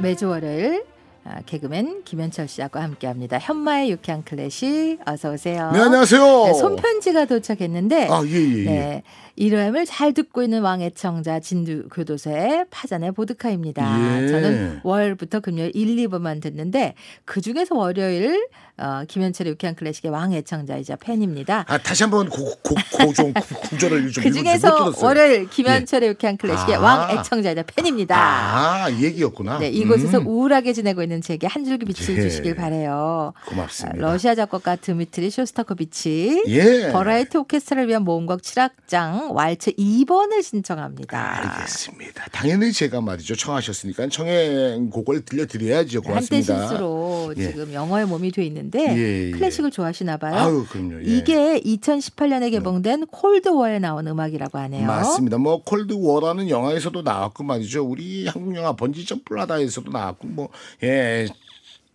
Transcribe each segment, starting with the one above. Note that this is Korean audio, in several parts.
매주 월요일 아, 개그맨 김현철 씨하고 함께합니다. 현마의 유쾌한 클래식 어서 오세요. 네 안녕하세요. 네, 손편지가 도착했는데 아, 예, 예, 예. 네, 이름을 잘 듣고 있는 왕애청자 진두 교도소의 파잔의 보드카입니다. 예. 저는 월부터 금요일 1, 2부만 듣는데 그 중에서 월요일 어, 김현철의 유쾌한 클래식의 왕애청자이자 팬입니다. 아 다시 한번 고좀 구절을 좀 그 중에서 월요일 예. 김현철의 예. 유쾌한 클래식의 아. 왕애청자이자 팬입니다. 아 얘기였구나. 네 이곳에서 음. 우울하게 지내고 있는 되는 책에 한 줄기 빛을 예. 주시길 바래요. 고맙습니다. 러시아 작곡가 드미트리 쇼스타코비치 예. 버라이어티 오케스트라를 위한 모음곡 7악장 왈츠 2번을 신청합니다. 알겠습니다. 당연히 제가 말이죠. 청하셨으니까 청해곡을 들려드려야죠. 네, 고맙습니다. 한때 실수로 예. 지금 영어의 몸이 돼 있는데 예, 예, 예. 클래식을 좋아하시나 봐요. 아유, 그럼요. 이게 2018년에 개봉된 Cold War에 나온 음악이라고 하네요. 맞습니다. 뭐 콜드워라는 영화에서도 나왔고 말이죠. 우리 한국 영화 번지점 플라다에서도 나왔고 뭐 예,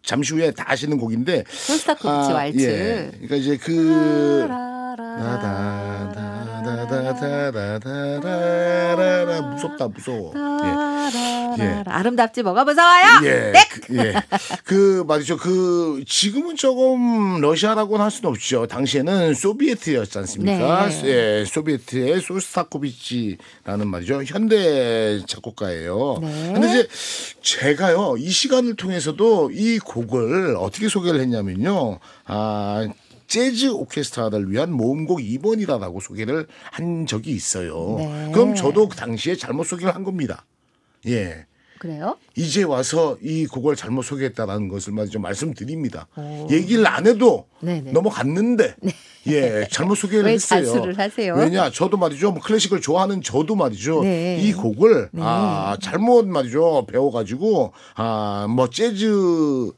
잠시 후에 다 아시는 곡인데. 콘스타코비치 아, 왈츠. 예. 그러니까 이제 그. 아, 라라라. 라다다. 다다다다다라라 무섭다 무서워. 예. 예. 아름답지 뭐가 무서워요? 예. 네. 예. 그 맞죠. 그 지금은 조금 러시아라고는 할 수는 없죠. 당시에는 소비에트였지 않습니까? 네. 예. 소비에트의 소스타코비치라는 말이죠. 현대 작곡가예요. 네. 근데 이제 제가요. 이 시간을 통해서도 이 곡을 어떻게 소개를 했냐면요. 아 재즈 오케스트라를 위한 모음곡 2번이라고 소개를 한 적이 있어요. 네. 그럼 저도 그 당시에 잘못 소개를 한 겁니다. 예. 그래요? 이제 와서 이 곡을 잘못 소개했다라는 것을 말이죠 말씀드립니다. 오. 얘기를 안 해도 네네. 넘어갔는데 예 잘못 소개를 왜 했어요. 자수를 하세요? 왜냐 저도 말이죠 뭐 클래식을 좋아하는 저도 말이죠 네. 이 곡을 네. 아 잘못 말이죠 배워가지고 아뭐 재즈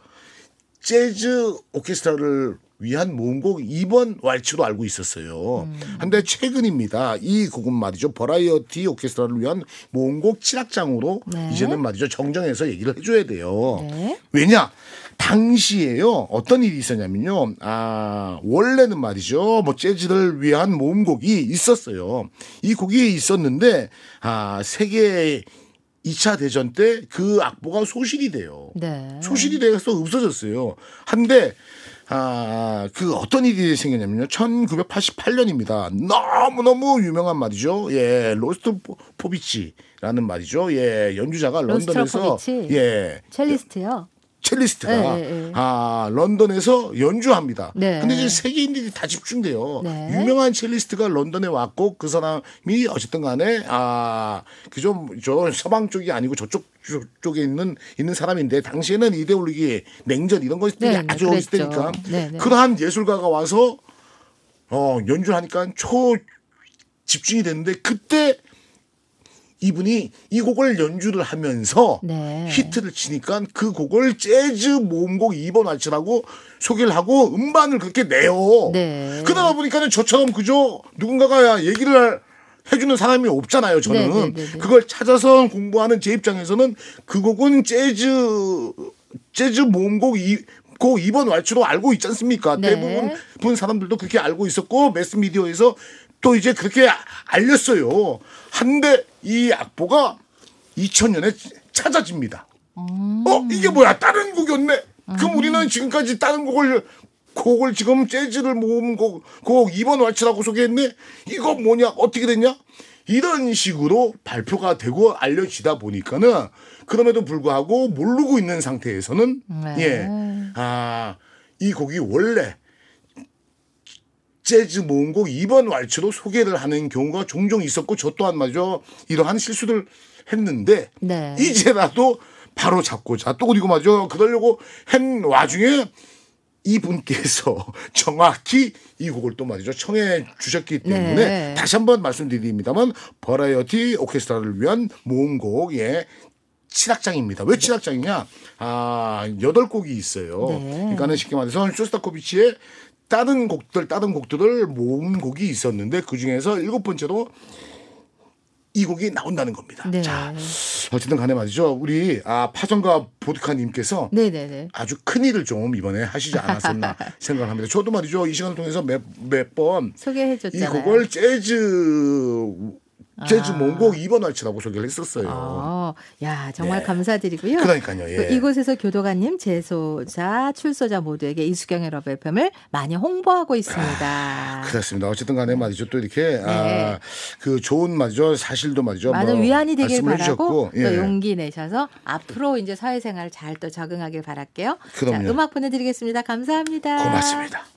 재즈 오케스트라를 위한 모음곡 2번 왈츠로 알고 있었어요. 음. 근데 최근입니다. 이 곡은 말이죠. 버라이어티 오케스트라를 위한 모음곡 7악장으로 네. 이제는 말이죠. 정정해서 얘기를 해줘야 돼요. 네. 왜냐? 당시에요. 어떤 일이 있었냐면요. 아, 원래는 말이죠. 뭐 재즈를 위한 모음곡이 있었어요. 이 곡이 있었는데 아, 세계 2차 대전 때 그 악보가 소실이 돼요. 네. 소실이 돼서 없어졌어요. 한데 아, 그 어떤 일이 생겼냐면요. 1988년입니다. 너무너무 유명한 말이죠. 예, 로스트 포- 포비치라는 말이죠. 예, 연주자가 런던에서 로스트로포비치? 예, 첼리스트요. 첼리스트가 네, 네, 네. 아 런던에서 연주합니다. 네. 근데 이제 세계인들이 다 집중돼요. 네. 유명한 첼리스트가 런던에 왔고 그 사람이 어쨌든 간에 아 그 좀 저 서방 쪽이 아니고 저쪽 쪽- 쪽에 있는 있는 사람인데 당시에는 이데올로기 냉전 이런 것들이 네, 네, 아주 어렸을. 때니까 네, 네. 그러한 예술가가 와서 어 연주하니까 초 집중이 됐는데 그때 이분이 이 곡을 연주를 하면서 네. 히트를 치니까 그 곡을 재즈 모음곡 2번 왈츠라고 소개를 하고 음반을 그렇게 내요. 네. 그러다 보니까는 저처럼 그저 누군가가 얘기를 해주는 사람이 없잖아요. 저는 네, 네, 네, 네. 그걸 찾아서 공부하는 제 입장에서는 그 곡은 재즈 재즈 모음곡 이, 곡 2번 왈츠로 알고 있지 않습니까? 네. 대부분 분 사람들도 그렇게 알고 있었고 매스미디어에서 또 이제 그렇게 알렸어요. 한데 이 악보가 2000년에 찾아집니다. 어 이게 뭐야? 다른 곡이었네. 그럼 우리는 지금까지 다른 곡을 곡을 지금 재즈를 모음 곡, 곡 2번 왈츠라고 소개했네. 이거 뭐냐? 어떻게 됐냐? 이런 식으로 발표가 되고 알려지다 보니까는 그럼에도 불구하고 모르고 있는 상태에서는 네. 예. 아, 이 곡이 원래 재즈 모음곡 2번 왈츠로 소개를 하는 경우가 종종 있었고 저 또한 말이죠. 이러한 실수를 했는데 네. 이제라도 바로 잡고자 또 그리고 말이죠. 그러려고 한 와중에 이분께서 정확히 이 곡을 또 말이죠 청해 주셨기 때문에 네. 다시 한번 말씀드립니다만 버라이어티 오케스트라를 위한 모음곡 예 7악장입니다. 왜 7악장이냐? 아, 8곡이 있어요. 네. 그러니까는 쉽게 말해서 쇼스타코비치의 다른 곡들, 다른 곡들을 모은 곡이 있었는데 그 중에서 일곱 번째로 이 곡이 나온다는 겁니다. 네. 자, 어쨌든 간에 말이죠. 우리 아, 파전과 보드카님께서 네네네. 아주 큰 일을 좀 이번에 하시지 않았었나 생각을 합니다. 저도 말이죠. 이 시간을 통해서 몇, 몇번이 소개해줬잖아요. 곡을 재즈 아. 모음곡 2번 왈츠라고 소개를 했었어요. 아, 그렇죠. 야 정말 예. 감사드리고요. 그러니까요. 예. 그 이곳에서 교도관님, 재소자, 출소자 모두에게 이수경의 러브 FM을 많이 홍보하고 있습니다. 그렇습니다. 어쨌든 간에 말이죠. 또 이렇게 네. 아, 그 좋은 말이죠. 사실도 말이죠. 많은 뭐 위안이 되길 바라고 예. 또 용기 내셔서 앞으로 이제 사회생활 잘 또 적응하길 바랄게요. 그럼요. 자, 음악 보내드리겠습니다. 감사합니다. 고맙습니다.